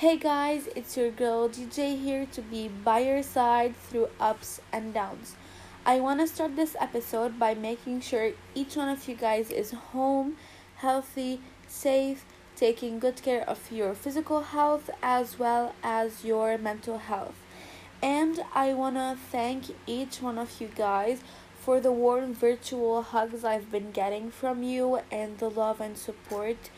Hey guys, it's your girl DJ here to be by your side through ups and downs. I want to start this episode by making sure each one of you guys is home, healthy, safe, taking good care of your physical health as well as your mental health. And I want to thank each one of you guys for the warm virtual hugs I've been getting from you and the love and support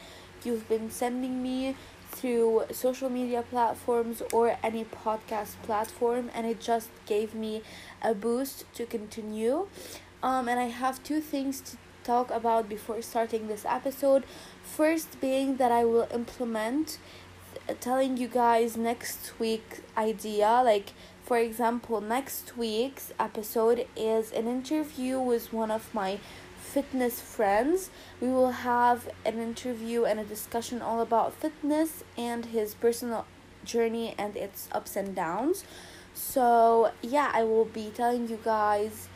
you've been sending me through social media platforms or any podcast platform and it just gave me a boost to continue. Um, and i have two things to talk about before starting this episode. First being that i will implement telling you guys next week idea. Like for example next week's episode is an interview with one of my fitness friends. We will have an interview and a discussion all about fitness and his personal journey and its ups and downs. So, yeah, I will be telling you guys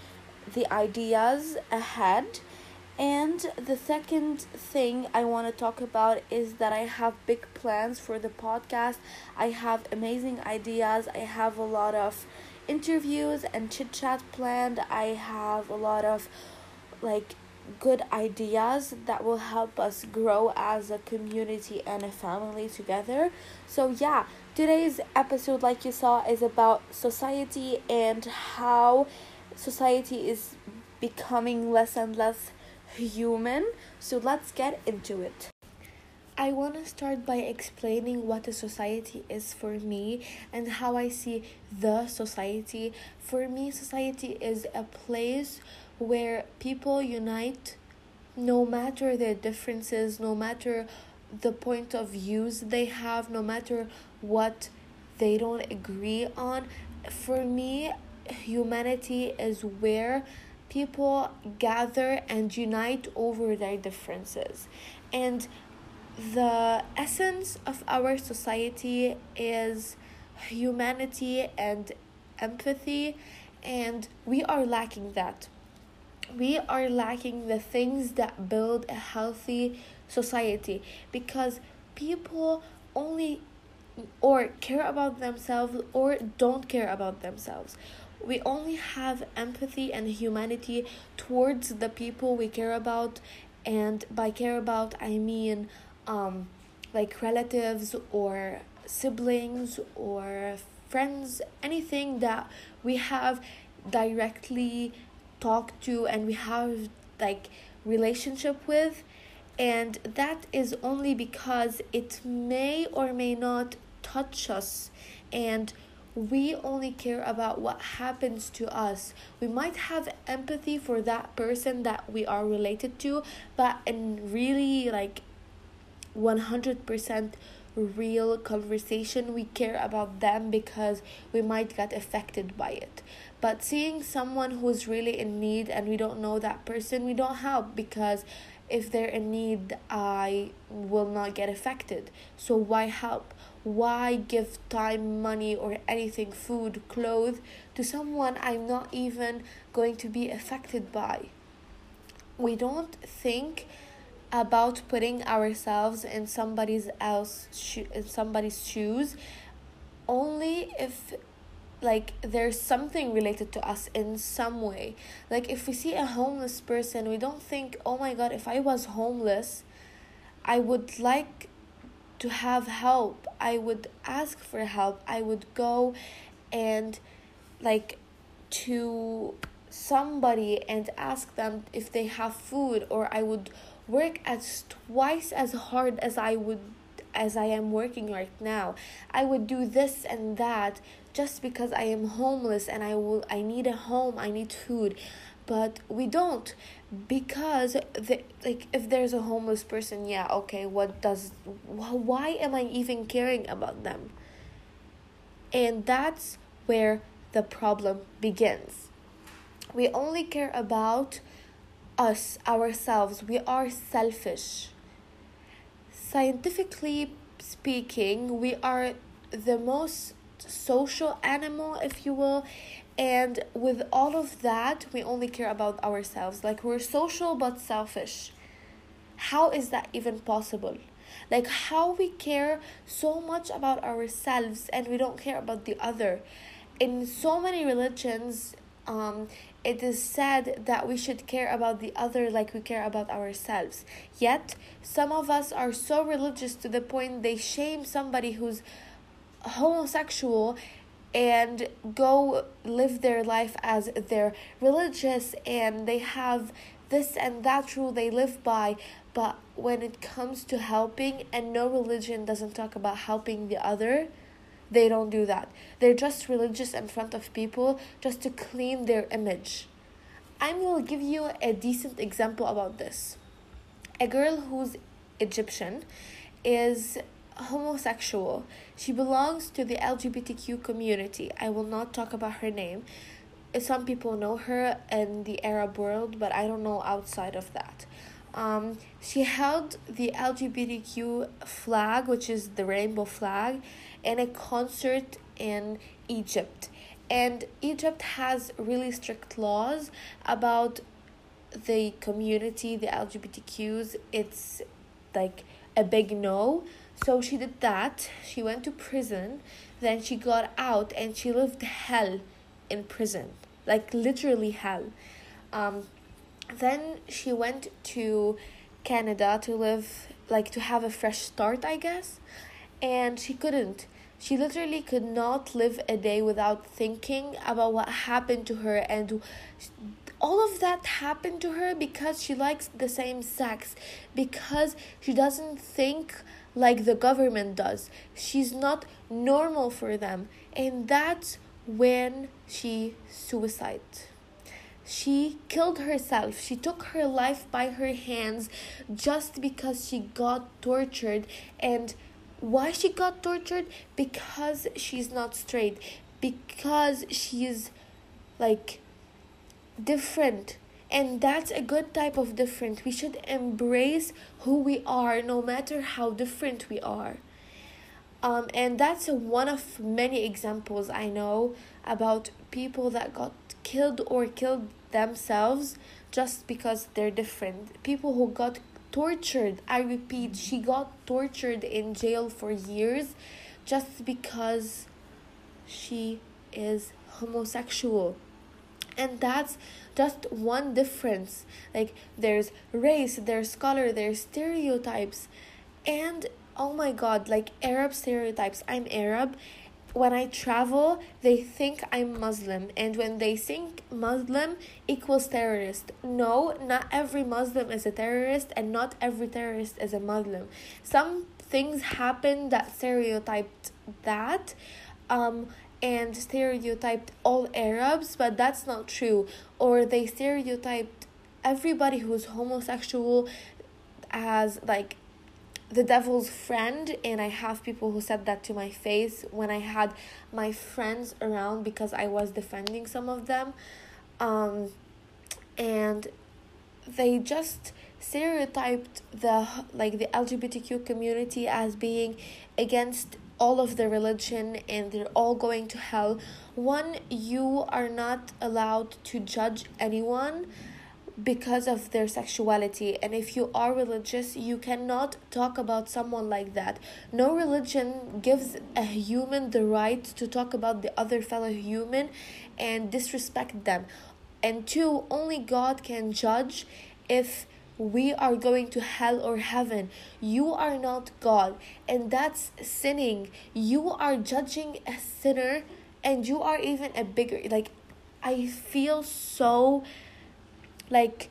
the ideas ahead. And the second thing I want to talk about is that I have big plans for the podcast. I have amazing ideas. I have a lot of interviews and chit chat planned. I have a lot of like good ideas that will help us grow as a community and a family together. So, yeah, today's episode, like you saw, is about society and how society is becoming less and less human. So, let's get into it. I want to start by explaining what a society is for me and how I see the society. For me, society is a place where people unite no matter their differences, no matter the point of views they have, no matter what they don't agree on. For me, humanity is where people gather and unite over their differences. And the essence of our society is humanity and empathy, and we are lacking that we are lacking the things that build a healthy society because people only or care about themselves or don't care about themselves. We only have empathy and humanity towards the people we care about, and by care about, I mean um, like relatives or siblings or friends, anything that we have directly talk to and we have like relationship with and that is only because it may or may not touch us and we only care about what happens to us. We might have empathy for that person that we are related to, but in really like 100% real conversation, we care about them because we might get affected by it. But seeing someone who's really in need and we don't know that person, we don't help because if they're in need, I will not get affected. So why help? Why give time, money, or anything, food, clothes to someone I'm not even going to be affected by? We don't think about putting ourselves in somebody's else sho- in somebody's shoes only if like there's something related to us in some way. Like if we see a homeless person we don't think oh my god if i was homeless i would like to have help. I would ask for help. I would go and like to somebody and ask them if they have food or i would work as twice as hard as i would as i am working right now i would do this and that just because I am homeless and I will I need a home, I need food. But we don't because the, like if there's a homeless person, yeah, okay, what does why am I even caring about them? And that's where the problem begins. We only care about us, ourselves. We are selfish. Scientifically speaking, we are the most social animal, if you will. And with all of that, we only care about ourselves. Like we're social but selfish. How is that even possible? Like how we care so much about ourselves and we don't care about the other. In so many religions, um, it is said that we should care about the other like we care about ourselves. Yet, some of us are so religious to the point they shame somebody who's homosexual and go live their life as they're religious and they have this and that rule they live by but when it comes to helping and no religion doesn't talk about helping the other they don't do that. They're just religious in front of people just to clean their image. I will give you a decent example about this. A girl who's egyptian is homosexual. She belongs to the lgbtq community. I will not talk about her name. Some people know her in the Arab world, but I don't know outside of that. Um, she held the LGBTQ flag, which is the rainbow flag, in a concert in Egypt. And Egypt has really strict laws about the community, the LGBTQs. It's like a big no. So she did that. She went to prison. Then she got out and she lived hell in prison like literally hell. Um, then she went to Canada to live, like to have a fresh start, I guess, and she couldn't. She literally could not live a day without thinking about what happened to her. And all of that happened to her because she likes the same sex. Because she doesn't think like the government does. She's not normal for them. And that's when she suicide she killed herself. She took her life by her hands just because she got tortured. And why she got tortured? Because she's not straight. Because she's like different. And that's a good type of different. We should embrace who we are no matter how different we are. Um, and that's one of many examples I know about people that got killed or killed themselves just because they're different. People who got tortured, I repeat, she got tortured in jail for years just because she is homosexual. And that's just one difference. Like, there's race, there's color, there's stereotypes. And oh my god, like Arab stereotypes. I'm Arab. When I travel, they think I'm Muslim, and when they think Muslim equals terrorist. No, not every Muslim is a terrorist, and not every terrorist is a Muslim. Some things happen that stereotyped that. Um, and stereotyped all Arabs, but that's not true. Or they stereotyped everybody who's homosexual as like the devil's friend and i have people who said that to my face when i had my friends around because i was defending some of them. Um, and they just stereotyped the like the lgbtq community as being against all of the religion and they're all going to hell. One you are not allowed to judge anyone because of their sexuality and if you are religious you cannot talk about someone like that no religion gives a human the right to talk about the other fellow human and disrespect them and two only god can judge if we are going to hell or heaven. You are not God, and that's sinning. You are judging a sinner, and you are even a bigger. Like, I feel so like,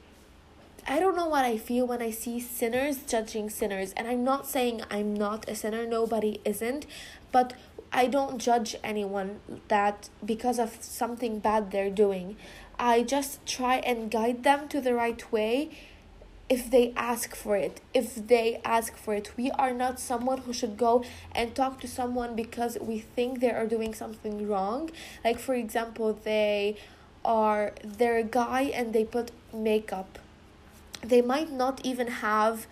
I don't know what I feel when I see sinners judging sinners. And I'm not saying I'm not a sinner, nobody isn't. But I don't judge anyone that because of something bad they're doing. I just try and guide them to the right way if they ask for it. If they ask for it, we are not someone who should go and talk to someone because we think they are doing something wrong. Like, for example, they are they're a guy and they put makeup. They might not even have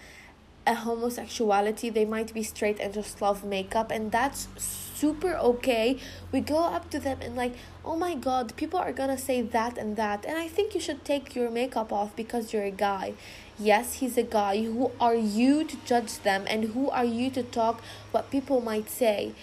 a homosexuality. They might be straight and just love makeup and that's super okay. We go up to them and like oh my god people are gonna say that and that and i think you should take your makeup off because you're a guy. Yes he's a guy. Who are you to judge them and who are you to talk what people might say?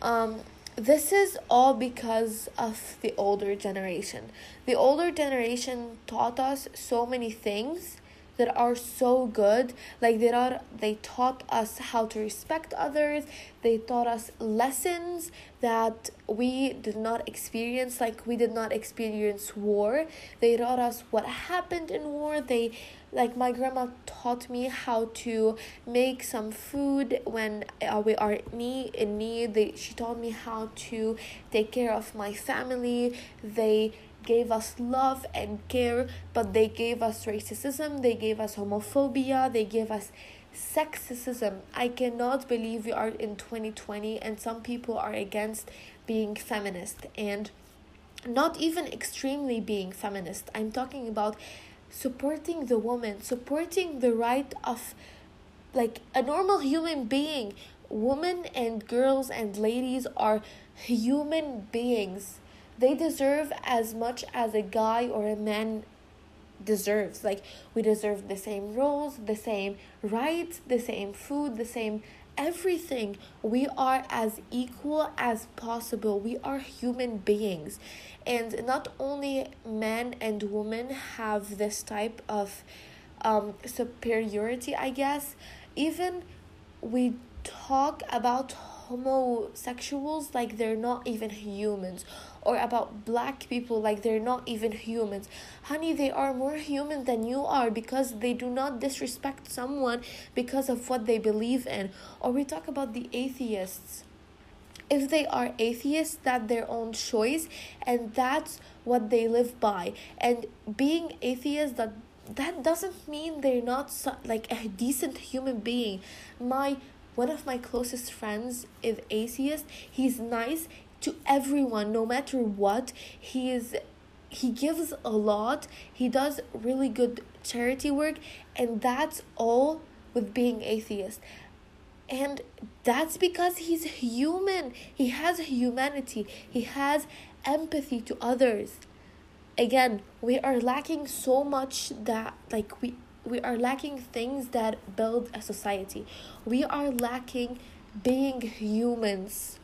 Um this is all because of the older generation. The older generation taught us so many things that are so good. Like they are they taught us how to respect others. They taught us lessons that we did not experience like we did not experience war. They taught us what happened in war. They like my grandma taught me how to make some food when uh, we are need, in need. They, she taught me how to take care of my family. They gave us love and care, but they gave us racism, they gave us homophobia, they gave us sexism. I cannot believe we are in 2020 and some people are against being feminist and not even extremely being feminist. I'm talking about supporting the woman, supporting the right of like a normal human being. Women and girls and ladies are human beings they deserve as much as a guy or a man deserves. Like, we deserve the same roles, the same rights, the same food, the same everything. We are as equal as possible. We are human beings. And not only men and women have this type of um, superiority, I guess, even we talk about homosexuals like they're not even humans or about black people like they're not even humans. Honey, they are more human than you are because they do not disrespect someone because of what they believe in. Or we talk about the atheists. If they are atheists, that's their own choice and that's what they live by. And being atheist that that doesn't mean they're not like a decent human being. My one of my closest friends is atheist. He's nice to everyone no matter what. He is he gives a lot. He does really good charity work and that's all with being atheist. And that's because he's human. He has humanity. He has empathy to others. Again we are lacking so much that like we we are lacking things that build a society we are lacking being humans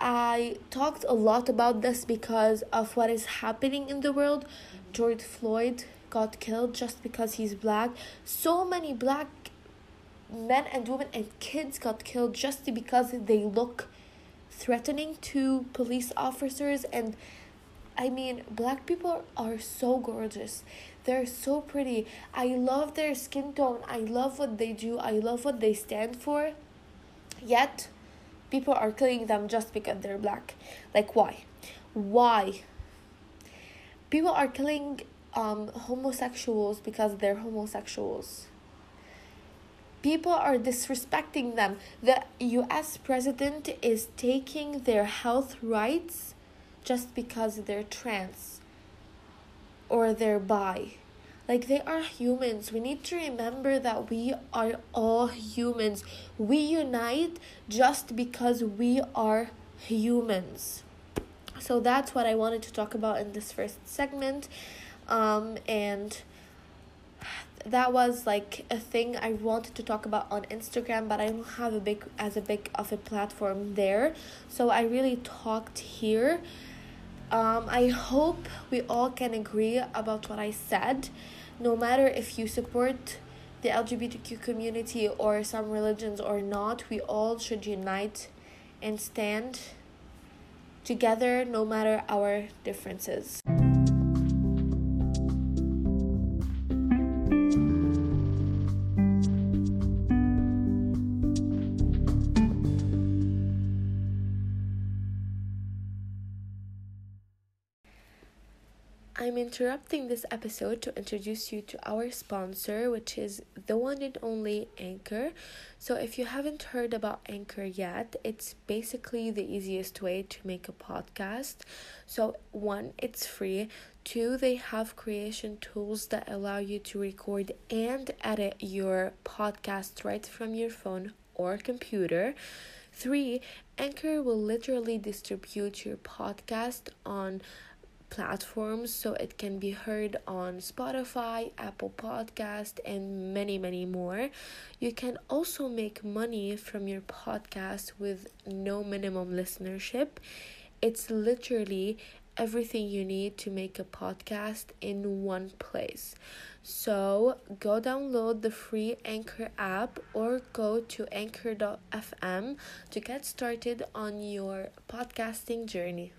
I talked a lot about this because of what is happening in the world. George Floyd got killed just because he's black. So many black men and women and kids got killed just because they look threatening to police officers and I mean, black people are so gorgeous. They're so pretty. I love their skin tone. I love what they do. I love what they stand for. Yet, people are killing them just because they're black. Like, why? Why? People are killing um, homosexuals because they're homosexuals. People are disrespecting them. The US president is taking their health rights just because they're trans or they're bi like they are humans. We need to remember that we are all humans. We unite just because we are humans. So that's what I wanted to talk about in this first segment. Um, and that was like a thing I wanted to talk about on Instagram, but I don't have a big as a big of a platform there. So I really talked here. Um, I hope we all can agree about what I said no matter if you support the LGBTQ community or some religions or not, we all should unite and stand together no matter our differences. I'm interrupting this episode to introduce you to our sponsor, which is the one and only Anchor. So, if you haven't heard about Anchor yet, it's basically the easiest way to make a podcast. So, one, it's free. Two, they have creation tools that allow you to record and edit your podcast right from your phone or computer. Three, Anchor will literally distribute your podcast on platforms so it can be heard on Spotify, Apple Podcast and many many more. You can also make money from your podcast with no minimum listenership. It's literally everything you need to make a podcast in one place. So go download the free Anchor app or go to anchor.fm to get started on your podcasting journey.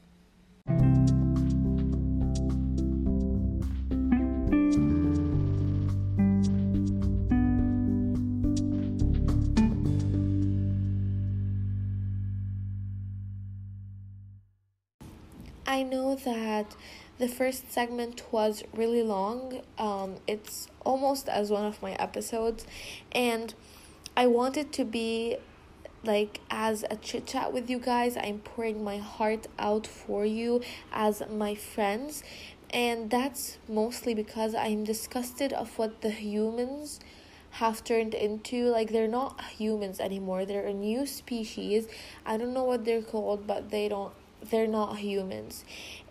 I know that the first segment was really long. Um, it's almost as one of my episodes, and I wanted to be like as a chit chat with you guys. I'm pouring my heart out for you as my friends, and that's mostly because I'm disgusted of what the humans have turned into. Like they're not humans anymore. They're a new species. I don't know what they're called but they don't they're not humans.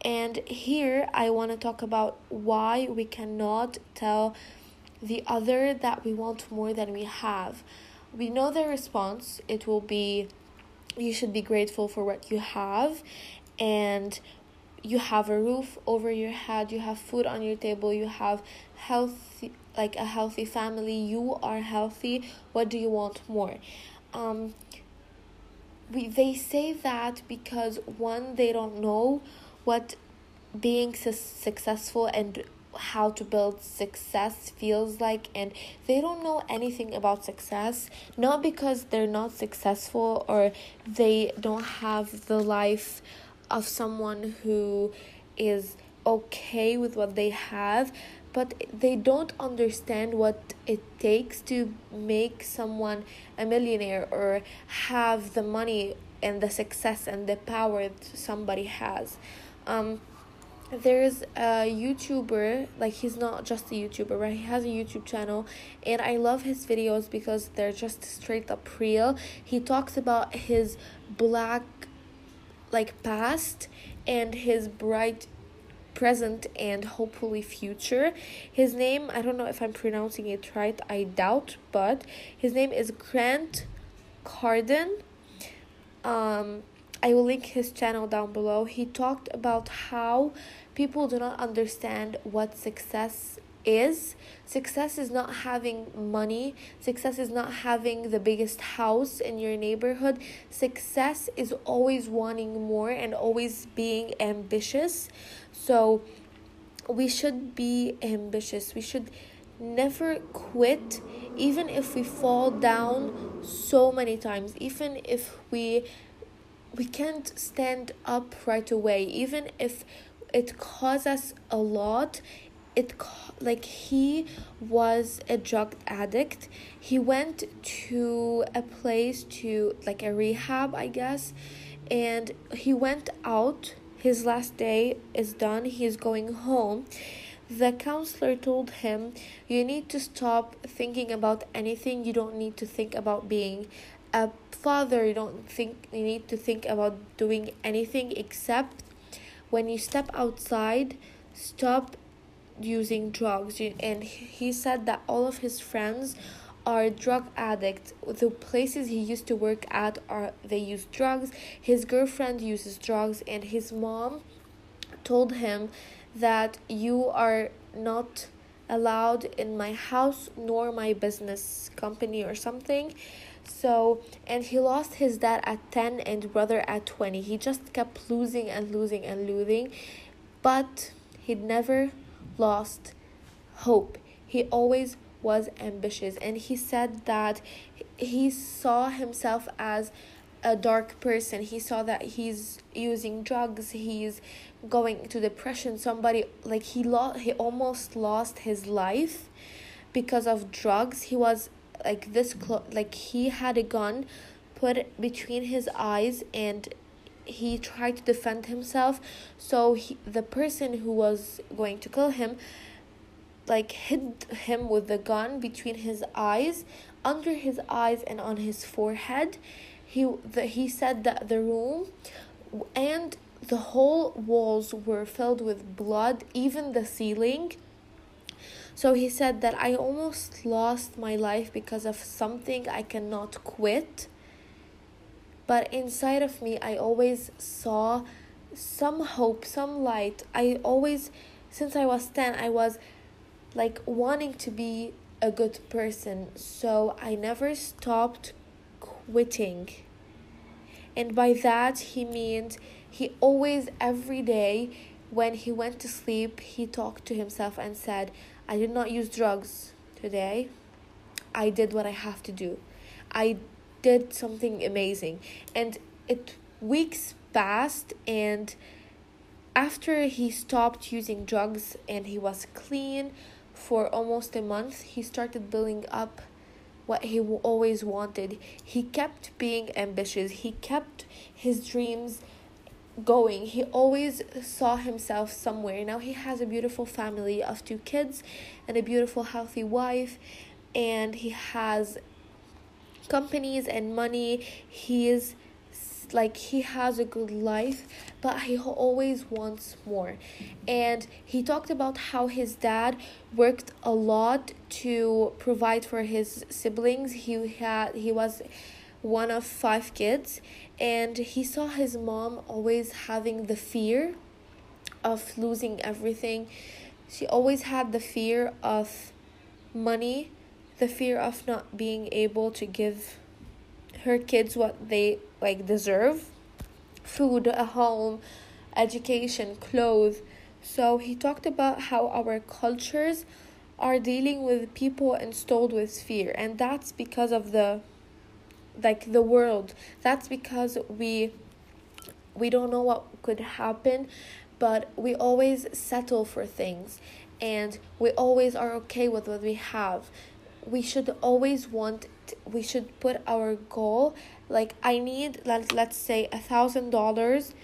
And here I want to talk about why we cannot tell the other that we want more than we have. We know their response, it will be you should be grateful for what you have and you have a roof over your head, you have food on your table, you have healthy like a healthy family, you are healthy. What do you want more? Um we they say that because one they don't know what being su- successful and how to build success feels like and they don't know anything about success not because they're not successful or they don't have the life of someone who is okay with what they have but they don't understand what it takes to make someone a millionaire or have the money and the success and the power that somebody has um there's a YouTuber, like he's not just a YouTuber, right? He has a YouTube channel, and I love his videos because they're just straight up real. He talks about his black, like, past and his bright present and hopefully future. His name, I don't know if I'm pronouncing it right, I doubt, but his name is Grant Cardone. Um, I will link his channel down below. He talked about how people do not understand what success is. Success is not having money. Success is not having the biggest house in your neighborhood. Success is always wanting more and always being ambitious. So we should be ambitious. We should never quit even if we fall down so many times even if we we can't stand up right away even if it costs us a lot it like he was a drug addict he went to a place to like a rehab i guess and he went out his last day is done, he is going home. The counselor told him, You need to stop thinking about anything. You don't need to think about being a father. You don't think you need to think about doing anything except when you step outside, stop using drugs. And he said that all of his friends are drug addicts. The places he used to work at are they use drugs. His girlfriend uses drugs and his mom told him that you are not allowed in my house nor my business company or something. So, and he lost his dad at 10 and brother at 20. He just kept losing and losing and losing, but he never lost hope. He always was ambitious. And he said that he saw himself as a dark person. He saw that he's using drugs he's going to depression. Somebody like he lost he almost lost his life because of drugs. He was like this close like he had a gun put between his eyes and he tried to defend himself. So he, the person who was going to kill him like hit him with the gun between his eyes, under his eyes and on his forehead. he the, he said that the room and the whole walls were filled with blood even the ceiling. So he said that i almost lost my life because of something i cannot quit. But inside of me i always saw some hope some light. I always since i was 10 i was like wanting to be a good person. So i never stopped quitting. And by that he means he always every day when he went to sleep he talked to himself and said i did not use drugs today. I did what i have to do. I did something amazing. And it weeks passed and after he stopped using drugs and he was clean for almost a month he started building up what he always wanted. He kept being ambitious, he kept his dreams going. He always saw himself somewhere. Now he has a beautiful family of two kids and a beautiful, healthy wife, and he has companies and money. He is like he has a good life but he always wants more. And he talked about how his dad worked a lot to provide for his siblings. He had he was one of five kids and he saw his mom always having the fear of losing everything. She always had the fear of money the fear of not being able to give her kids what they like deserve food a home education clothes. So he talked about how our cultures are dealing with people installed with fear. And that's because of the like the world. That's because we we don't know what could happen but we always settle for things. And we always are okay with what we have we should always want we should put our goal like i need let, let's say a thousand dollars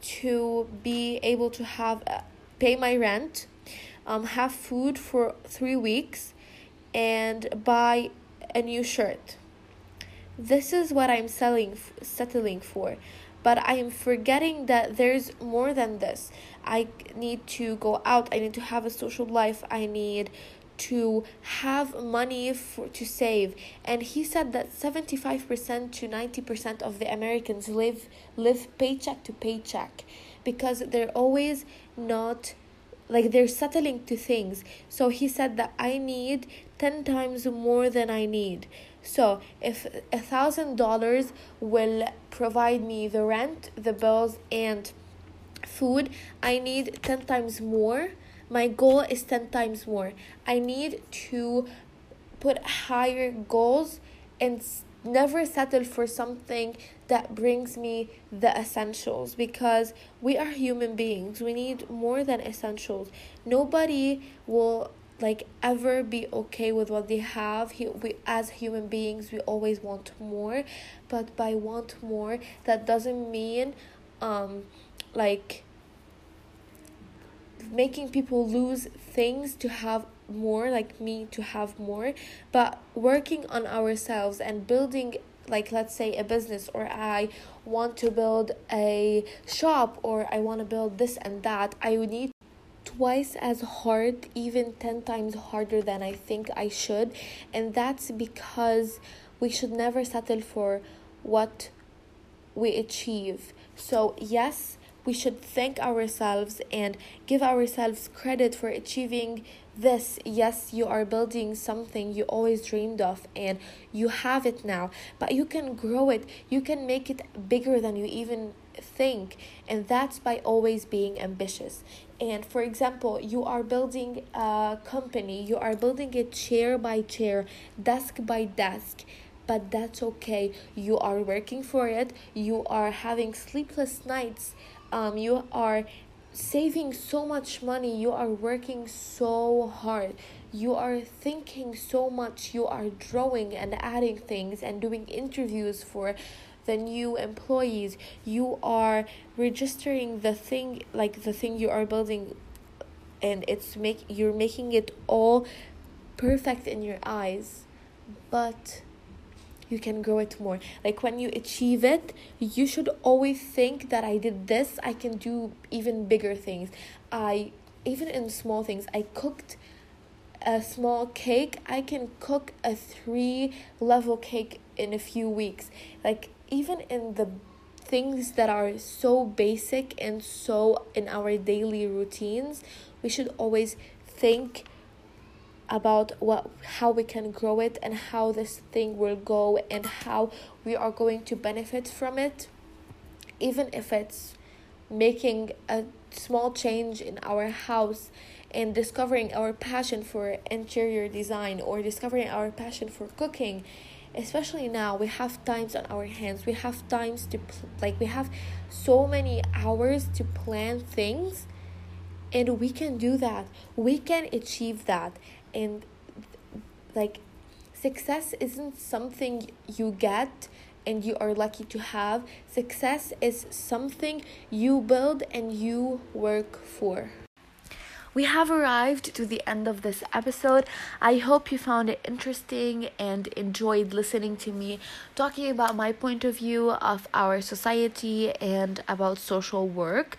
to be able to have uh, pay my rent um have food for three weeks and buy a new shirt. This is what i'm selling settling for. But i am forgetting that there's more than this. I need to go out i need to have a social life i need to have money for to save. And he said that 75% to 90% of the Americans live live paycheck to paycheck because they're always not like they're settling to things. So he said that i need 10 times more than i need. So if a thousand dollars will provide me the rent the bills and food i need 10 times more my goal is 10 times more. I need to put higher goals and never settle for something that brings me the essentials because we are human beings. We need more than essentials. Nobody will like ever be okay with what they have he, we as human beings we always want more but by want more that doesn't mean um like making people lose things to have more like me to have more but working on ourselves and building like let's say a business or i want to build a shop or i want to build this and that i would need twice as hard even 10 times harder than i think i should and that's because we should never settle for what we achieve. So yes we should thank ourselves and give ourselves credit for achieving this. Yes, you are building something you always dreamed of and you have it now, but you can grow it, you can make it bigger than you even think, and that's by always being ambitious. And for example, you are building a company, you are building it chair by chair, desk by desk but that's okay. You are working for it, you are having sleepless nights um, you are saving so much money. You are working so hard. You are thinking so much. You are drawing and adding things and doing interviews for the new employees. You are registering the thing like the thing you are building and it's make you're making it all perfect in your eyes. But you can grow it more. Like when you achieve it you should always think that i did this i can do even bigger things. I even in small things i cooked a small cake. I can cook a three level cake in a few weeks. Like even in the things that are so basic and so in our daily routines we should always think about what how we can grow it and how this thing will go and how we are going to benefit from it. Even if it's making a small change in our house and discovering our passion for interior design or discovering our passion for cooking especially now we have times on our hands. We have times to pl- like we have so many hours to plan things and we can do that. We can achieve that and like success isn't something you get and you are lucky to have. Success is something you build and you work for we have arrived to the end of this episode. I hope you found it interesting and enjoyed listening to me talking about my point of view of our society and about social work.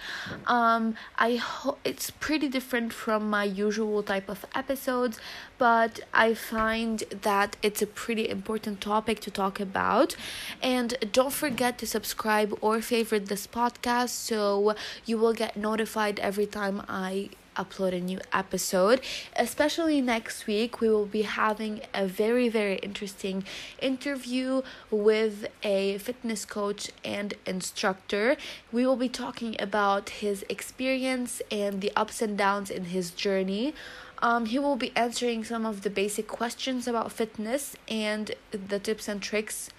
Um, I hope it's pretty different from my usual type of episodes, but I find that it's a pretty important topic to talk about. And don't forget to subscribe or favorite this podcast so you will get notified every time I upload a new episode. Especially next week, we will be having a very, very interesting interview with a fitness coach and instructor. We will be talking about his experience and the ups and downs in his journey. Um, he will be answering some of the basic questions about fitness and the tips and tricks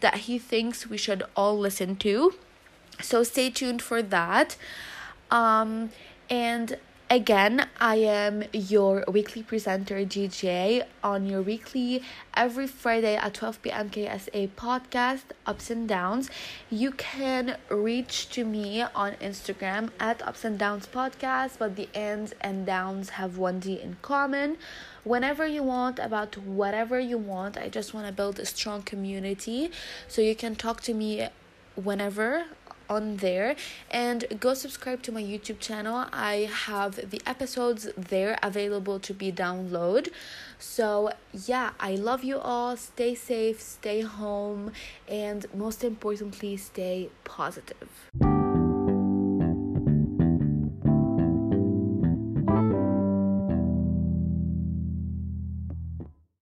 that he thinks we should all listen to. So stay tuned for that. Um, and Again, I am your weekly presenter, DJ, on your weekly every Friday at 12 p.m. KSA podcast, Ups and Downs. You can reach to me on Instagram at Ups and Downs Podcast, but the ends and downs have one D in common. Whenever you want, about whatever you want, I just want to build a strong community. So you can talk to me whenever on there. And go subscribe to my youtube channel. I have the episodes there available to be download. So yeah i love you all. Stay safe stay home and most importantly stay positive